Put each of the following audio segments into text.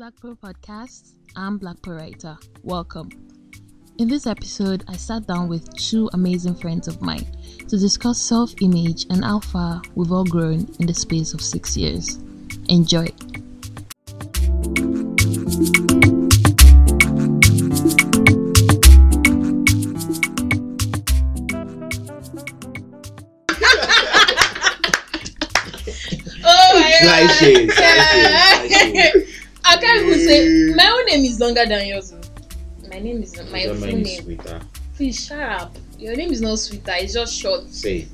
Black Pearl Podcast. I'm Black Pearl Writer. Welcome. In this episode, I sat down with two amazing friends of mine to discuss self image and how far we've all grown in the space of six years. Enjoy. Oh god. shade, can't even say my own name is longer than yours. My name is my Your full mind is name. sweeter. Please shut up. Your name is not sweeter. It's just short. Say.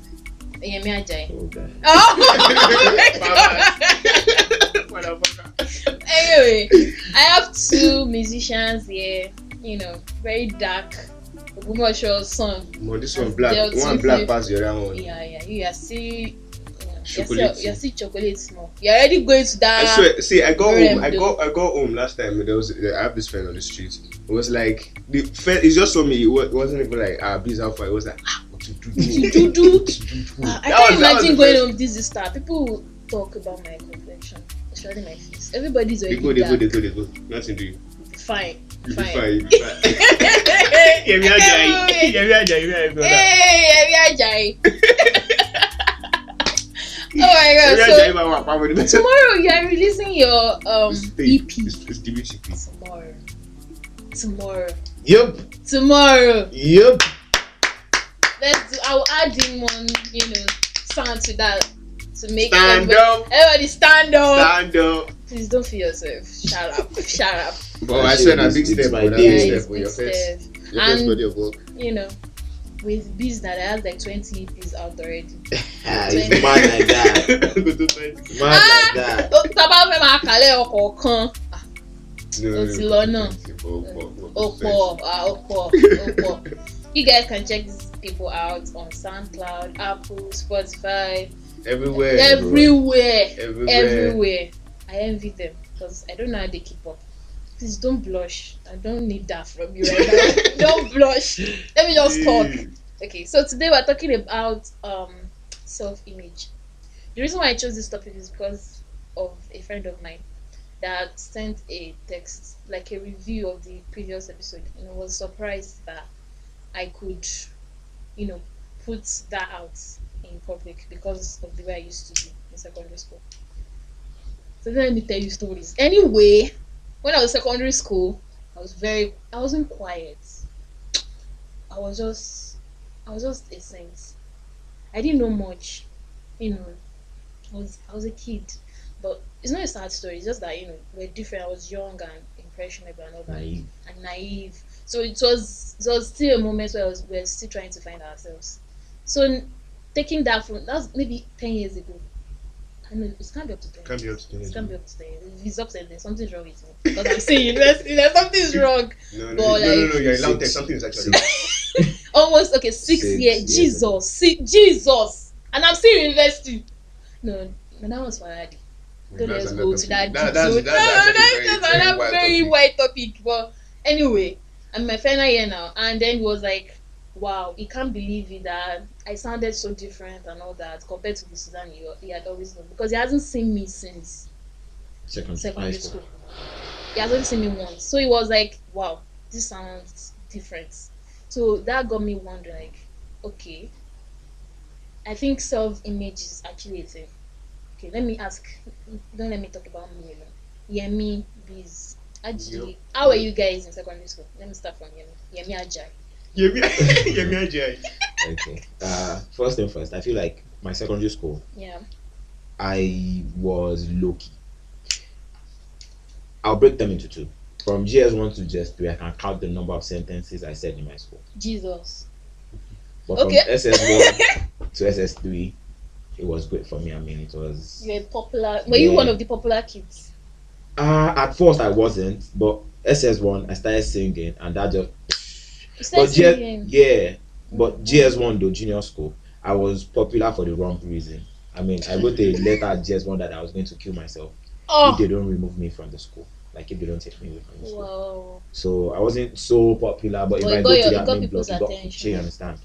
Yemi Ajayi. Oh, God. Oh my god. anyway, I have two musicians here. You know, very dark. Ogumosho song. Mo, this one black. One black it. pass the other one. Yeah, yeah. You are still. Chocolate. you're still chocolate small. You're already going to that. I swear. See, I got home. I got. I got home last time. There was. I have this friend on the street. It was like the friend. He just saw me. It wasn't even like ah, biz alpha. It was like ah, what you do? Do do. Do? Uh, I can't was- imagine going first- on this this star. People will talk about my complexion, especially my face. Everybody's They already go. They dark. go. They go. They go. Nothing to you. Fine, fine. fine. You be fine. Yemi Ajayi. Yemi Ajayi. Yemi Ajayi. my god! Ajayi máa wà pamọ́ níbẹ̀. So tomorrow you are releasing your um It's tape. EP. It's, it's DBCP. Tomorrow. Tomorrow. Yup. Tomorrow. Yup. Let's. Do, I'll add in one, you know, sound to that to make it Stand everybody, up. everybody stand up. Stand up. Please don't feel yourself. Shut up. Shut up. But I swear na big step. my but day. big step for your first. step. Your first body of work. You know, with Biz that has like 20 EPs out already. Ah, it's mad like that. Go to twenty. Mad like that. Ó- Tá a bá fẹ́ máa kàlẹ́ ọkọ̀ọ̀kan, No, Ó ti lọ náà. ó pọ̀, ah, ó pọ̀. You guys can check these people out on SoundCloud, Apple, Spotify, Everywhere. everywhere, Everywhere. everywhere. I envy them because I don't know how they keep up. Please don't blush. I don't need that from you right now. don't blush. Let me just talk. Okay, so today we're talking about um self-image. The reason why I chose this topic is because of a friend of mine that sent a text, like a review of the previous episode, and was surprised that I could, you know, put that out in public because of the way I used to be in secondary school. So let me tell you stories. Anyway, when I was secondary school, I was very I wasn't quiet. I was just I was just a saint. I didn't know much. You know, I was I was a kid. But it's not a sad story, it's just that, you know, we're different. I was young and impressionable and all that Naive. and naive. So it was it was still a moment where I was, we were still trying to find ourselves. So n- taking that from that was maybe ten years ago. I mean, it can't be up to ten. Can't be up to ten It can't be up to ten. If it's up to ten, something's wrong with me. Because I'm saying university, then something's wrong. No, no, But no, no, no, no, you're allowed Lautech. Six. Something is actually. Almost okay, six, Six years. years Jesus, si- Jesus, and I'm still investing. No, no, that was for Adi. Don't let's go to that. That- deep that's- zone. that's that's, very- that's very another wide very topic. wide topic. But anyway, I'm my final year now, and then he was like, "Wow, he can't believe it that I sounded so different and all that compared to the Sudan he, he had always known because he hasn't seen me since Second secondary high school. He hasn't seen me once, so he was like, "Wow, this sounds different." So that got me wondering, like, okay, I think self-image is actually a thing. Okay, let me ask. Don't let me talk about me alone. Yemi, Biz, Aji. Yep. How were you guys in secondary school? Let me start from Yemi. Yemi Ajay. Yemi Yemi Ajayi. Okay. Uh, first thing first, I feel like my secondary school, Yeah. I was low key. I'll break them into two. From GS1 to GS3, I can count the number of sentences I said in my school. Jesus. But Okay. from SS1 to SS3, it was great for me. I mean, it was. You're popular. Were you one of the popular kids? Uh, at first, I wasn't, but SS1, I started singing, and that just but G- yeah, but GS1 though junior school, I was popular for the wrong reason. I mean, I wrote a letter at GS1 that I was going to kill myself if Oh. they don't remove me from the school. Like if they don't take me away from school. Wow. So I wasn't so popular, but if But I go got to that the you got admin people's block, you got attention. you understand.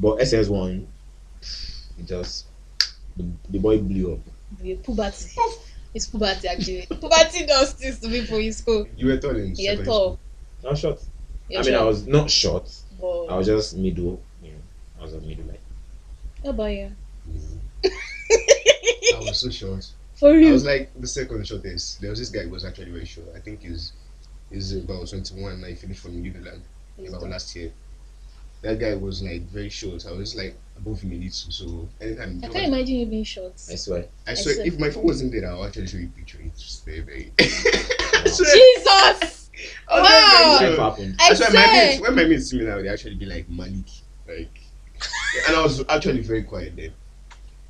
But SS1, it just the, the boy blew up. The puberty. It's puberty actually. puberty does this to people in school. You were tall in You're secondary tall. Not short. You're I mean, I was not short. but- I was just middle. You know, I was a middle like. How about you? Mm. school. I was so short. For I was like the second shortest. There was this guy who was actually very short. I think he's he's about 21 and he finished from Unilag about last year. That guy was like very short. I was like above him a little. So anytime I can't imagine you being short. I swear. I swear, I if my phone wasn't there, I'll actually show you a picture. It's just very, very. I swear, Jesus! I was Wow. very Life sure. happened. I That's why my mates, swear. when my mates see me now, they actually be like Malik, like, and I was actually very quiet then.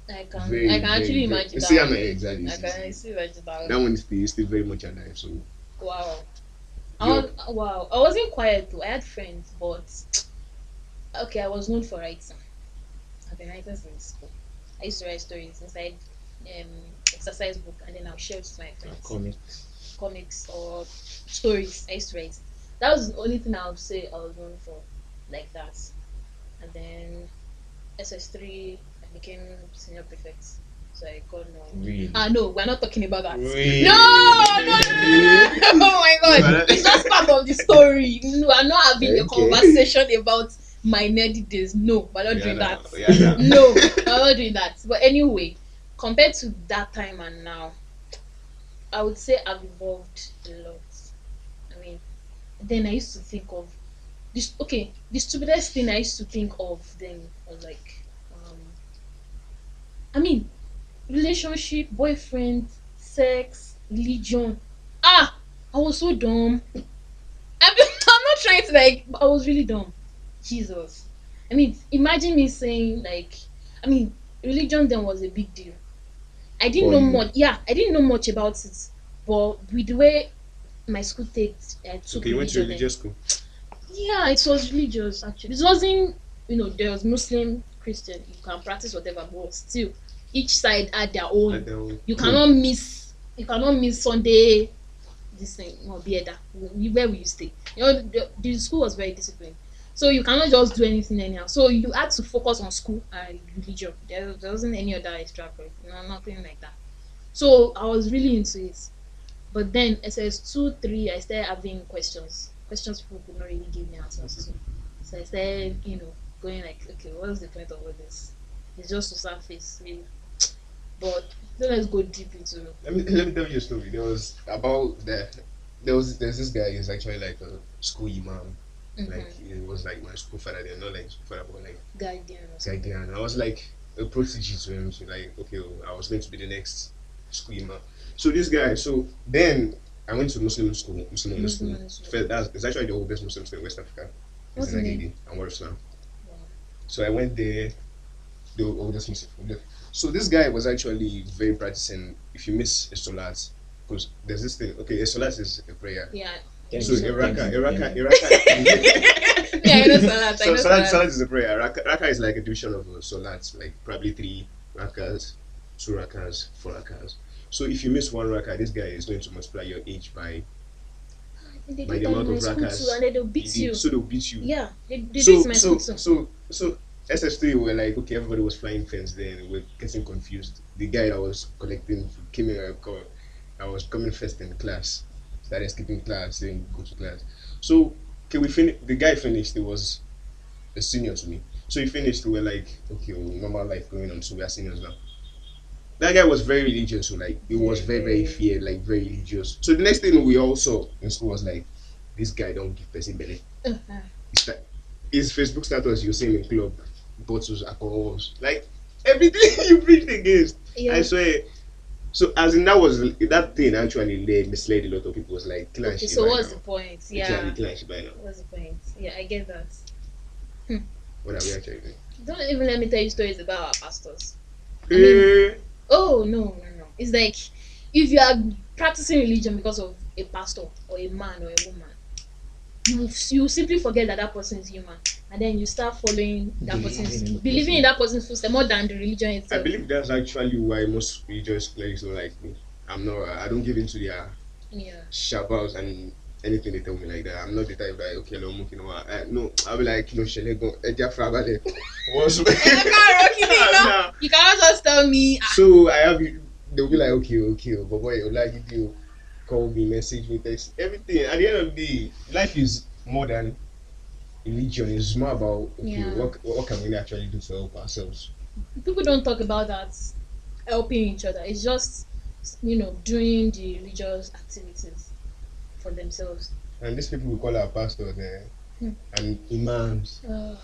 I can, Very, I can very, actually very- imagine See, I'm that. exactly. I can see imagine that. That one is still, still very much alive. So Wow. I was, wow. I wasn't quiet though. I had friends, but okay, I was known for writing. I've been writing since school. I used to write stories inside um exercise book and then I'll share it with my friends. Comics. Comics or stories. I used to write. That was the only thing I would say I was known for like that. And then SS three I became senior prefect. So I got known. Really. Ah no, we're not talking about that. Really? No, no, no, no, oh my god. It's just part of the story. No, I'm not having a conversation about my nerdy days. No, we're not doing that. Yeah, nah. No, we're not doing that. But anyway, compared to that time and now, I would say I've evolved a lot. I mean, then I used to think of this. Okay, the stupidest thing I used to think of then was like, I mean, relationship, boyfriend, sex, religion. Ah, I was so dumb. I'm, I'm not trying to like, I was really dumb. Jesus. I mean, imagine me saying like, I mean, religion then was a big deal. I didn't know much. Yeah, I didn't know much about it, but with the way my school takes, uh, took Okay, you went to religious school. yeah, it was religious actually. It wasn't, you know, there was Muslim, Christian. You can practice whatever, but still, each side had their own. And then- You cannot miss. You cannot miss Sunday. This thing, no, Bieda, where will you stay? You know, the, the school was very disciplined, so you cannot just do anything anyhow. So you had to focus on school and religion. There, there wasn't any other extra, no, nothing like that. So I was really into it, but then SS two, three, I started having questions. Questions people could not really give me answers to. So I started, you know, going like, okay, what's the point of all this? It's just to surface, really. But then let's go deep into Let me let me tell you a story. There was about the there was there's this guy. He's actually like a school imam. mhm, Like he was like my school father. They're not like school father, but like guardian or like something. there. And I was like a protege to him. So like okay, well, I was going to be the next school imam. So this guy. So then I went to Muslim school. Muslim only Muslim school. only school. First, that's it's actually the oldest Muslim school in West Africa. What's It's the in name? Agege Anwar-ul-Islam. Wow. So I went there, the oldest Muslim. From there. So this guy was actually very practicing. If you miss a salat, because there's this thing. Okay, a salat is a prayer. Yeah. So you. Iraka, Thank. Iraka, Iraka. yeah, I know Salat. I so know salat, Salat. salat is a prayer. Raka, raka is like a division of uh, salat, like probably three rakas, two rakas, four rakas. So if you miss one raka, this guy is going to multiply your age by They by the amount of school rakas. and they'll beat you. So they'll beat you. Yeah, they, they so, did it my so, school too. so, so, SS3 were like, okay, everybody was flying fence then, we're getting confused. The guy that was collecting came in, uh, I was coming first in class, started skipping class, then go to class. So, okay, we finished, the guy finished, he was a senior to me. So he finished, we were like, okay, well, normal life going on, so we are seniors now. That guy was very religious, so like, he was very, very feared, like, very religious. So the next thing we all saw in school was like, this guy don't give person belly Uh-huh. his, his Facebook status you see him in club, bottles, alcohols, like everything you preached against. Yeah. I swear. So as in that was that thing actually led misled a lot of people. Was like and Okay, so what's now. the point? Yeah. by now. What's the point? Yeah, I get that. What are we actually doing? Don't even let me tell you stories about our pastors. mean- Eh, Oh no, no, no. It's like if you are practicing religion because of a pastor or a man or a woman, you you simply forget that that person is human, and then you start following that Believing person's in the believing in that person's footsteps more than the religion itself. I believe that's actually why most religious clerics don't like me. I'm not. I don't give into their yeah. shabals and anything they tell me like that. I'm not the type that okay, lo mú kí ni wá. Eh, No, I'll be like kí ló ṣẹlẹ̀ gan. Ẹ jẹ́. What's You can't rock it, you know? You cannot just tell me. ah, So I have they'll be like, okay, okay, but boy, you like if you call me, message me, text everything. At the end of the day, life is more than religion. It's more about okay, Yeah. what what can we actually do to help ourselves? People don't talk about that helping each other. It's just you know doing the religious activities for themselves. And these people we call our pastors eh, Hmm. and imams. Uh,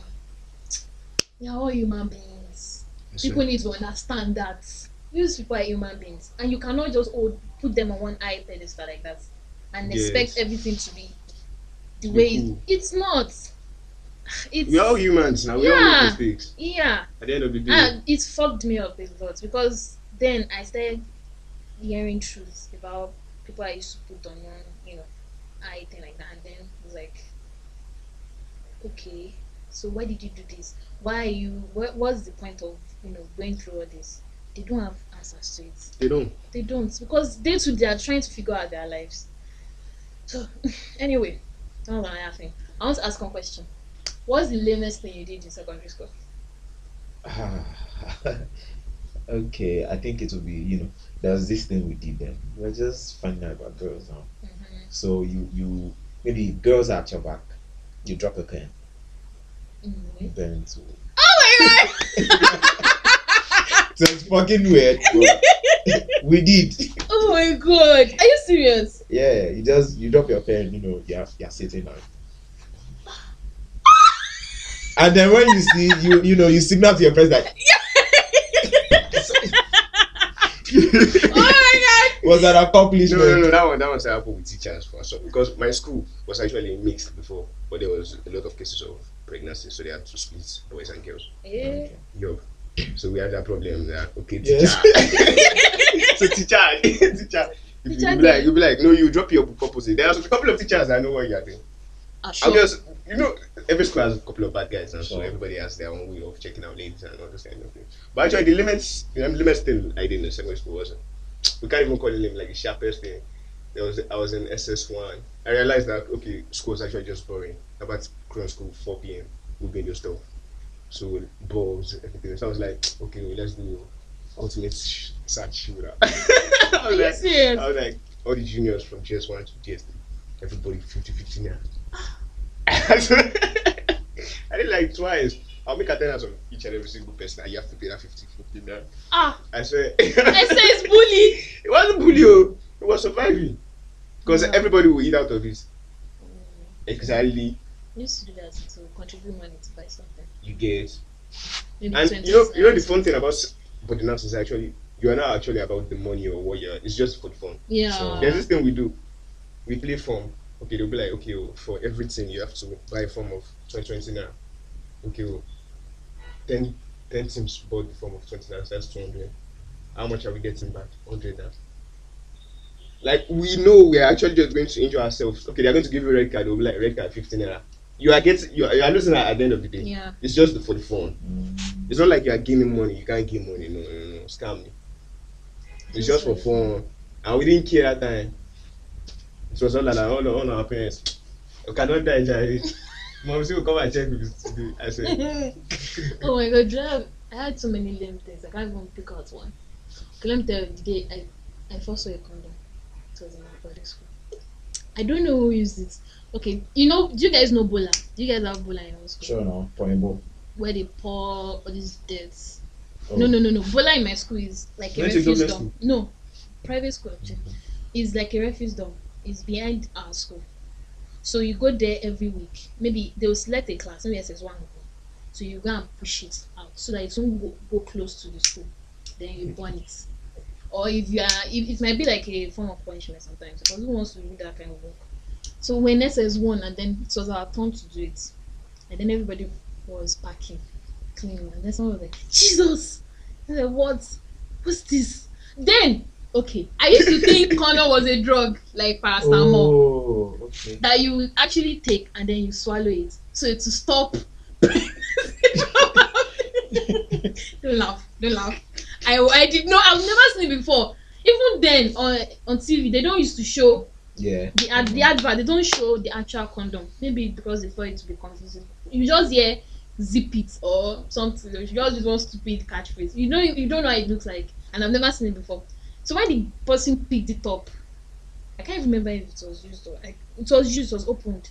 they're all human beings. People need to understand that these people are human beings, and you cannot just put them on one eye pedestal like that and expect everything to be the way it's not. It's We're all humans now. We all Yeah. make mistakes. yeah, At the end of the day, and it fucked me up a lot because then I started hearing truths about people I used to put on one, you know, I thing like that, and then it was like, okay, so why did you do this? Why are you? What what's the point of you know going through all this? They don't have answers to it. they don't. They don't because they too they are trying to figure out their lives. So anyway, that was another thing. I want to ask one question. What's the lamest thing you did in secondary school? okay, I think it will be you know there's this thing we did then. We're just finding out about girls now. So you you maybe girls are at your back, you drop a pen, Mm, then to Oh my god! so it's fucking weird. we did. Oh my god! Are you serious? Yeah, you just you drop your pen, you know, you're you're sitting down. And then when you see you you know you signal to your friends like Oh my was an No, accomplishment. no, no, no, that one, that one's happened with teachers for so because my school was actually mixed before, but there was a lot of cases of pregnancy, so they had to split boys and girls. god! Yeah. Yo, so we had that problem that okay, Yes. so teacher, teacher, if Teacher you be like, you be like, no, you drop your book opposite. There are a couple of teachers I know what you're doing. Ah, I sure. just, you know, every school has a couple of bad guys, and so everybody has their own way of checking out ladies and all those kind of things. But actually, the limits, the limits thing I did in the secondary school wasn't. we can't even call it like the sharpest thing. There was, I was in SS one. I realized that okay, school was actually just boring. About close school 4 p.m. We'll be in your stuff. So balls, everything. So I was like, okay, well, let's do ultimate sh- search shooter. I Are was like. I was like, all the juniors from GS1 to GS3, everybody 50 50 now. I did like twice. I'll make a attendance on each and every single person, and you have to pay that 50 50 now. Ah, I swear. I say it's bully. it wasn't bully, oh. it was surviving. Because Yeah. everybody will eat out of it. Exactly, I used to do that to contribute money to buy something. you get. Maybe And you know, you know the fun thing about body dance is actually you are not actually about the money or what you're. It's just for the fun. Yeah. So, There's this thing we do. We play form. Okay, they'll be like, okay, oh, for everything you have to buy a form of 2020 now. Okay, oh, 10, 10 teams bought the form of 20 now, so that's 200. How much are we getting back? 100 now. Like, we know we're actually just going to injure ourselves. Okay, they're going to give you a red card, they'll be like, red card 15 naira. You are getting, you are, you are losing at the end of the day. yeah. It's just for the phone. Mm, It's not like you are gaining money. You can't gain money. No, no, no. Scam me. It's just for fun. And we didn't care that time. It was all like that. All, all our parents. You cannot die, Jerry. Mom still come and check with today. I said, oh my god, do I had so many lame things. I can't even pick out one. Okay, let me tell you the day I, I first saw a condom. It was in my boarding school. I don't know who used it. Okay, you know, do you guys know Bola? Do you guys have Bola in your school? sure now, Poimbo. Where they pour all these deaths. Oh. No, no, no, no. Bola in my school is like a Went to refuse dump. No, private school. actually. Mm-hmm. It's like a refuse dump. It's behind our school. So you go there every week. Maybe they will select a class, maybe SS1 go. So you go and push it out so that it won't go, go close to the school. Then you burn it. Or if you are, if, it might be like a form of punishment sometimes because who wants to do that kind of work? So when SS1 and then it was our turn to do it, and then everybody was packing, cleaning, and then someone was like, Jesus! I like, what? What's this? Then, okay, I used to think condom was a drug like paracetamol. Oh, okay. that you actually take and then you swallow it. So it's to stop. Don't laugh. Don't laugh. I i did not i've never seen it before. Even then on on tv they don't used to show Yeah. the ad the advert. They don't show the actual condom. Maybe because they thought it to be confusing. You just hear zip it or something. You just use one stupid catchphrase. You don't you don't know how it looks like. And i've never seen it before So when the person picked it up, I can't remember if it was used or like it was used, it was opened.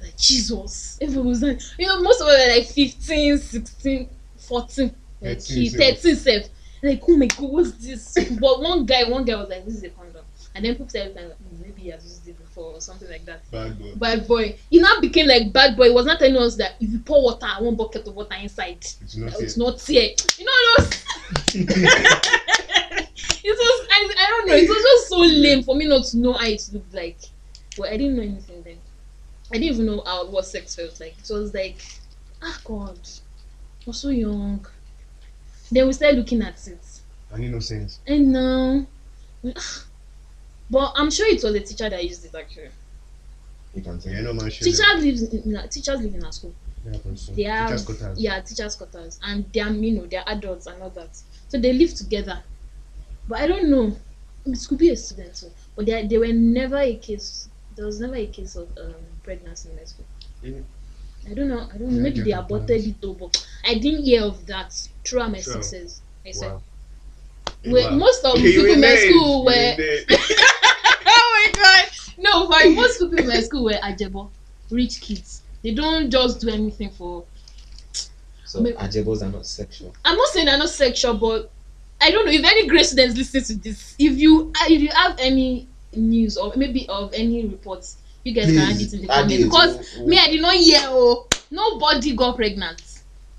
Like Jesus, everyone was like, you know, most of them were like 15, 16, 14, like 13 he- sef. 13 self. Like, oh my god, what's this? but one guy, one guy was like, this is a condom. And then people said, like, "Hmm, maybe he has used it before or something like that. Bad boy. Bad boy. He now became like bad boy. He was not telling us that if you pour water, one bucket of water inside, It's not it's it. not here. You know those. it was I, I don't know. It was just so lame for me not to know how it looked like. But I didn't know anything then. I didn't even know how what sex felt like. It was like, ah God, I was so young. Then we started looking at it, An innocent. and now, but I'm sure it was a teacher that used it actually. You can say. No man. Sure. Teachers live in, teachers live in our school. Yeah, happens so. They have Teachers yeah teachers quarters and they are you know they are adults and all that so they live together but i don't know it could be a student too but there, there were never a case there was never a case of um, pregnancy in my school Mhm. i don't know i don't know Yeah, maybe they aborted it though but i didn't hear of that throughout my Sure. six years i said Wow. well, Wow. most of the people in my school You were there. oh my god no but most people in my school were ajebo rich kids they don't just do anything for So Maybe- ajebos are not sexual. I'm not saying they're not sexual, but I don't know if any grade students listen to this. If you uh, if you have any news or maybe of any reports, you guys can add it in the comments because me I did not hear. Oh, nobody got pregnant.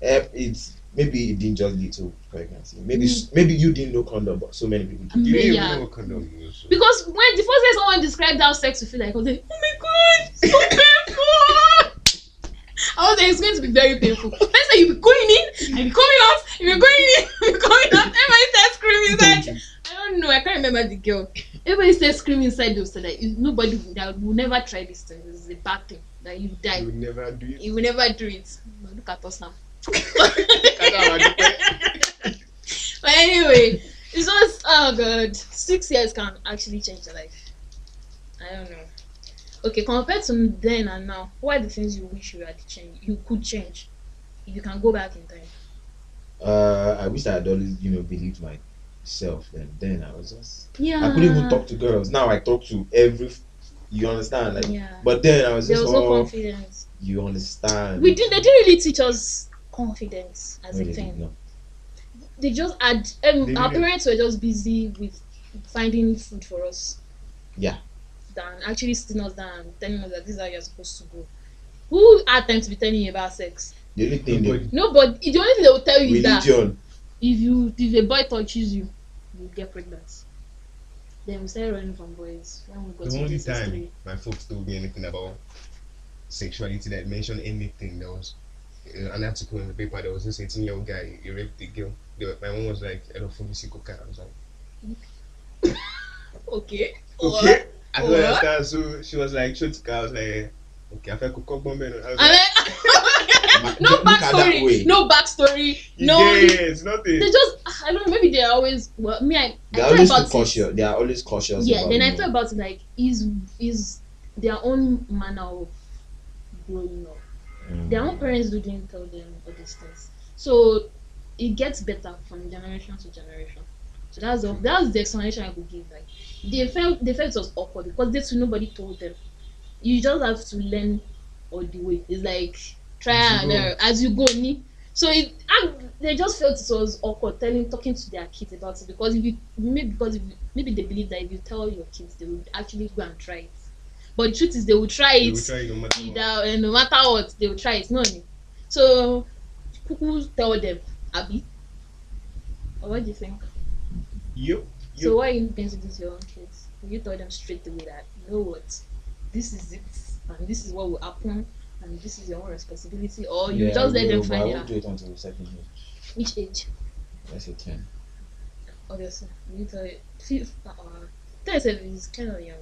Eh, it's maybe it didn't just lead to pregnancy. Maybe Mm. maybe you didn't know condom, but so many people did. You didn't Yeah. even know condom was. Because when the first time someone described how sex would feel like, I was like, oh my god, so painful. I was like, it's going to be very painful. Let's say you be going in and be coming out, you'll be going in, you'll be coming out. Everybody starts screaming inside. I don't know. I can't remember the girl. Everybody starts screaming inside. They said like, nobody that will never try this thing. This is a bad thing. That you die. You will never do it. You will never do it. But look at us now. but anyway, it's just oh god, six years can actually change your life. I don't know. Okay, compared to then and now, what are the things you wish you had changed? You could change if you can go back in time. Uh, I wish I had always you know believed myself. Then then I was just Yeah. I couldn't even talk to girls. Now I talk to every. You understand? Like, Yeah. but then I was There just was no oh, confidence. you understand. We didn't. They didn't really teach us confidence as No, a thing. not. They just had. Um, They our parents were just busy with finding food for us. Yeah. Than actually sitting us down and telling us that this is how you're supposed to go. Who had time to be telling you about sex? The only thing Nobody. Nobody. The only thing they will tell you they, is that religion. if you if a boy touches you, you get pregnant. Then we started running from boys when we got The to only time three. my folks told me anything about sexuality that mentioned anything, there was uh, an article in the paper. There was this 18 year old guy, he raped a girl. They were- my mom was like, I don't fully see coca. I was like, Okay. okay. I don't What? understand. So she was like, shoot, I was like, okay, I felt coca bomb. I was And like, then, no Look at that way. backstory. No backstory. you No. get it, it's nothing. They just I don't know. Maybe they're always well. Me, I, They're thought always too about it. cautious. They are always cautious. Yeah. about, Then I you thought about it like is is their own manner of growing up. mm, Their own parents didn't tell them all these things, so it gets better from generation to generation. So that's the that's the explanation I could give. Like they felt they felt it was awkward because they too nobody told them. You just have to learn all the way. It's like try As and error uh, as you go. Ni. So it and they just felt it was awkward telling talking to their kids about it because if you maybe because you, maybe they believe that if you tell your kids they will actually go and try it. But the truth is they will try it will try it no matter what. either no matter what they will try it no so kuku tell them Abby. what do you think Yep. So Yep. why are you going to this your own kids you tell them straight away that you know what this is it and this is what will happen and this is your own responsibility or you yeah, just let them will, but I find it won't out do it until second year. which age Let's say ten. obviously you tell it fifth uh, ten is kind of young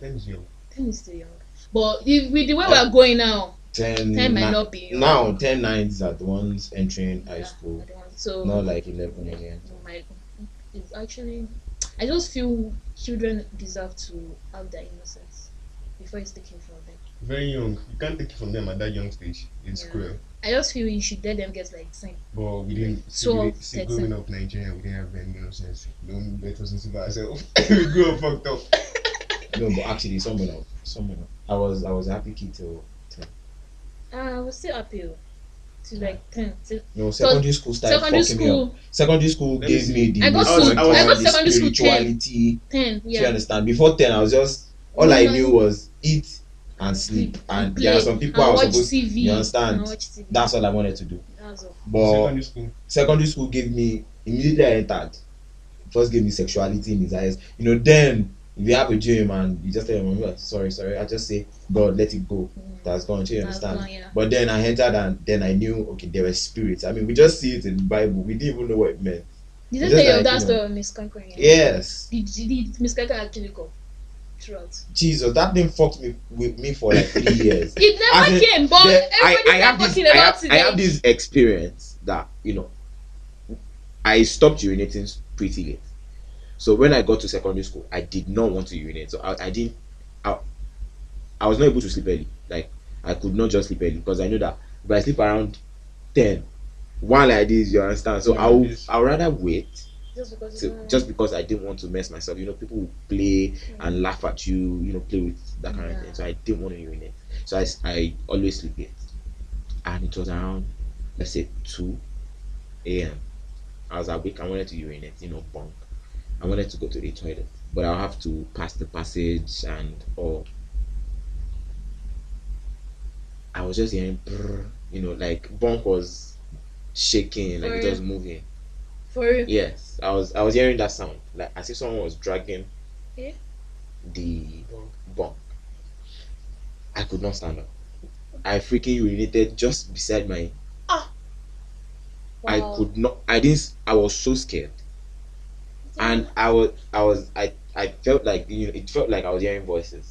Thanks, yo. ten is still young but if, with the way we are going now Ten. ten might ni- not be young. Now ten nines are the ones entering high Yeah, school. I don't want- so Not like eleven again. No, my it's actually I just feel children deserve to have their innocence before it's taken from them. Very young. You can't take it from them at that young stage. It's Yeah. cruel. I just feel you should let them get like same. But we didn't. See, 12, we see growing up Nigeria, we didn't have any nonsense. Don't let us into ourselves. we grew up fucked up. No, but actually, someone else, someone else. I was, I was happy kid till, till Ah, I was still happy. To like ten. Till, no secondary school started secondary fucking me up. school Secondary school Let gave me the I got school- wisdom I got the secondary school ten. spirituality. ten. Do you understand? Before ten, I was just all I Yeah. knew was eat and sleep, and there are some people I was watch supposed. TV. you understand? And watch TV. That's all I wanted to do. That's all. But Secondary school. secondary school gave me immediately I entered. First gave me sexuality in his eyes. You know, then if you have a dream and you just tell your mom, "Oh, sorry, sorry, I just say, God, let it go. Mm. That's gone. Do you understand? gone, yeah. But then I entered and then I knew, okay, there were spirits. I mean, we just see it in the Bible. We didn't even know what it meant. Did you tell you like, that story of Miss Conquering? Yes, Did, did, did Miss Conquering actually come throughout? Jesus, that thing fucked me with me for like three years. It As never in, came, but Then I, everybody I have this I have, it. I have this experience that you know I stopped urinating pretty late. So when I got to secondary school, I did not want to urinate. So I, I didn't I, I was not able to sleep early. Like I could not just sleep early because I knew that if I sleep around 10, one like this, you understand. So Yeah, I'll. I'll rather wait just because to, just because I didn't want to mess myself. You know, people will play mm. and laugh at you, you know, play with that kind of Yeah. thing. So I didn't want to urinate. So I, I always sleep late. And it was around, let's say, 2 a.m. I was awake. I wanted to urinate, you know, bunk. I wanted to go to the toilet. But I'll have to pass the passage and all. I was just hearing, brrr, you know, like bunk was shaking, like For it was moving. For real. Yes, I was I was hearing that sound like as if someone was dragging Yeah. the bunk. I could not stand up. I freaking urinated just beside my. Ah! I Wow. I could not. I didn't. I was so scared, and I was. I was. I. I felt like you know. It felt like I was hearing voices.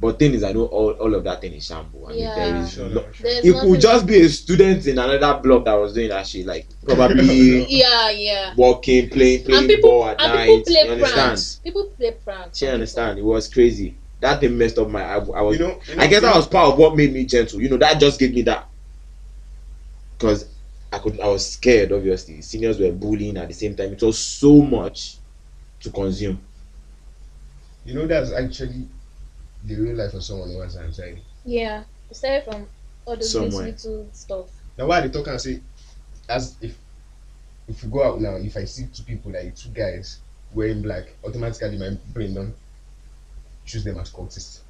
But thing is, I know all, all of that thing is shamble. I mean, there Yeah. is Sure, no, sure. It nothing- could just be a student in another block that was doing that shit, like probably Yeah, yeah. walking, playing, playing And people ball at and night. people play you understand? pranks. People play pranks. She understand. It was crazy. That thing messed up my. I, I was. You know, you know I guess that was part of what made me gentle. You know, that just gave me that. Because I could. I was scared. Obviously, seniors were bullying at the same time. It was so much to consume. You know, that's actually the real life of someone who has anxiety. Yeah. It started from all those little, Somewhere. little stuff. Now, why they talk and say, as if if we go out now, if I see two people like two guys wearing black, automatically my brain don't choose them as cultists.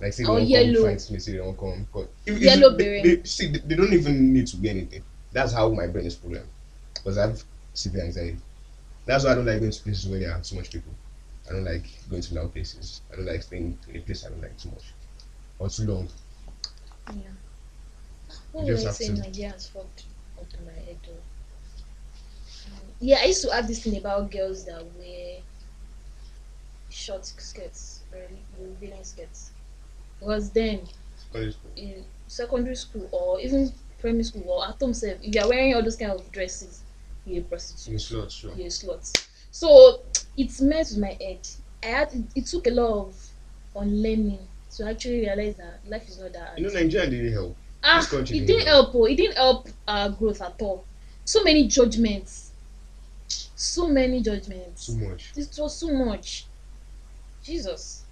Like say they Or won't yellow. come fight me, say they won't come. But if, if Yellow they, beret. they, see, they, they don't even need to be anything. That's how my brain is programmed. Because I have severe anxiety. That's why I don't like going to places where there are so much people. I don't like going to loud places. I don't like staying in a place I don't like too much or too long. Yeah. What You I saying? Nigeria has fucked up in my head though. Um, Yeah, I used to have this thing about girls that wear short skirts or revealing skirts. Because then in secondary school or even primary school or at home self, if you're wearing all those kind of dresses, you're a prostitute. in slots, sure. You're a slut. So it's messed with my head. I had it, it took a lot of unlearning to actually realize that life is not that hard. You know, Nigeria didn't help. Ah, This country it didn't didn't help. Oh, it didn't help our growth at all. So many judgments. So many judgments. Too much. It was so much. Jesus.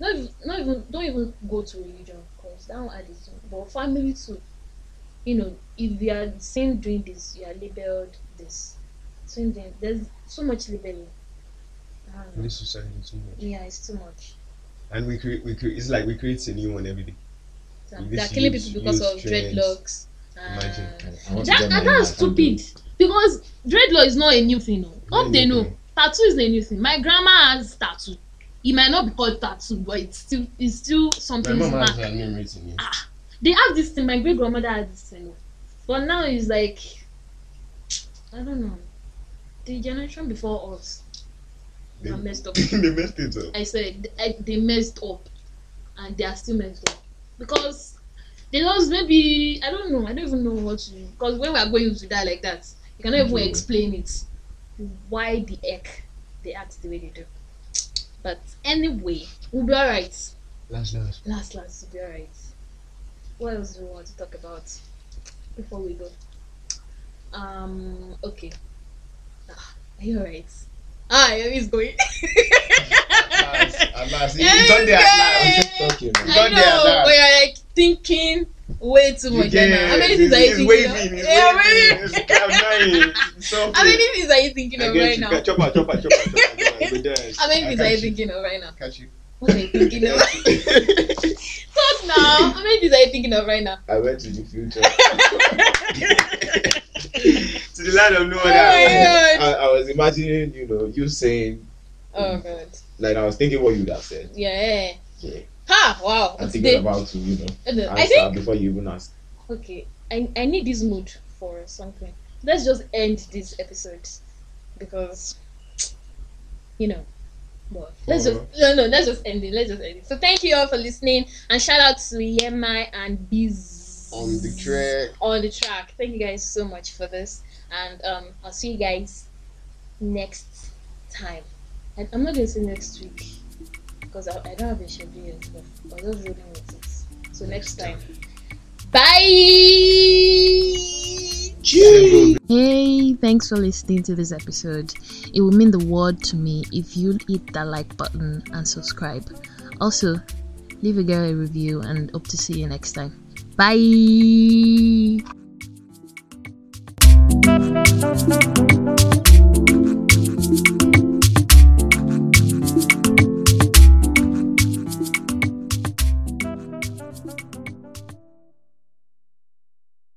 Not even, not even don't even go to religion because that one add it to but family too. You know, if you are seen doing this, you are labeled this. Same thing. There's so much labeling. I don't um, In this society, too much. Yeah, it's too much. And we create, we create. It's like we create a new one every day. So They're killing people because of trends. dreadlocks. Imagine. and- I want to That, and that's life and do stupid because dreadlock is not a new thing. No, Not hope they know thing. tattoo is a new thing. My grandma has tattoo. It might not be called tattoo, but it's still it's still something. My something. mom has smack. her name written here. Ah. They have this thing. My great grandmother had this thing, but now it's like I don't know. The generation before us They, are messed up. they messed it up. I said I, they messed up, and they are still messed up because they lost. maybe I don't know. I don't even know what to do because when we are going to die like that, you cannot even Mhm. explain it. Why the heck they act the way they do? But anyway, we'll be alright. Last, last. Last, last, we'll be alright. What else do we want to talk about? before we go. Um. Okay. Ah, are you alright? Ah, Yemi's going. At last, at last. You Yeah, you done there at yeah. last. Talking. You got there at last. but you're like thinking way too much. right now. How many things are you thinking waving. of? He's Yeah, waving. He's cloud. It's so How many things are you thinking of right now? Chop out, chop out, chop out, chop out. chop out. We're. How many things are you you. thinking of right now? Catch you. What are you thinking of? Talk now. How many things are you thinking of right now? I went to the future. to the land of no Oh my I, god. I was imagining, you know, you saying, Oh god. like, I was thinking what you would have said. Yeah. Yeah. Ha! Wow. I'm Today- thinking about to, you know, I know. I answer think before you even ask. okay. I I need this mood for something. Let's just end this episode because you know. But let's just no no let's just end it. Let's just end it. So thank you all for listening and shout out to Yemi and Biz On the track. on the track. Thank you guys so much for this, and um, I'll see you guys next time. And I'm not gonna say next week because I, I don't have a schedule yet, but I'll just rolling with it. So next time, bye. Hey, thanks for listening to this episode. It will mean the world to me if you hit that like button and subscribe. Also, leave a girl a review and hope to see you next time. Bye.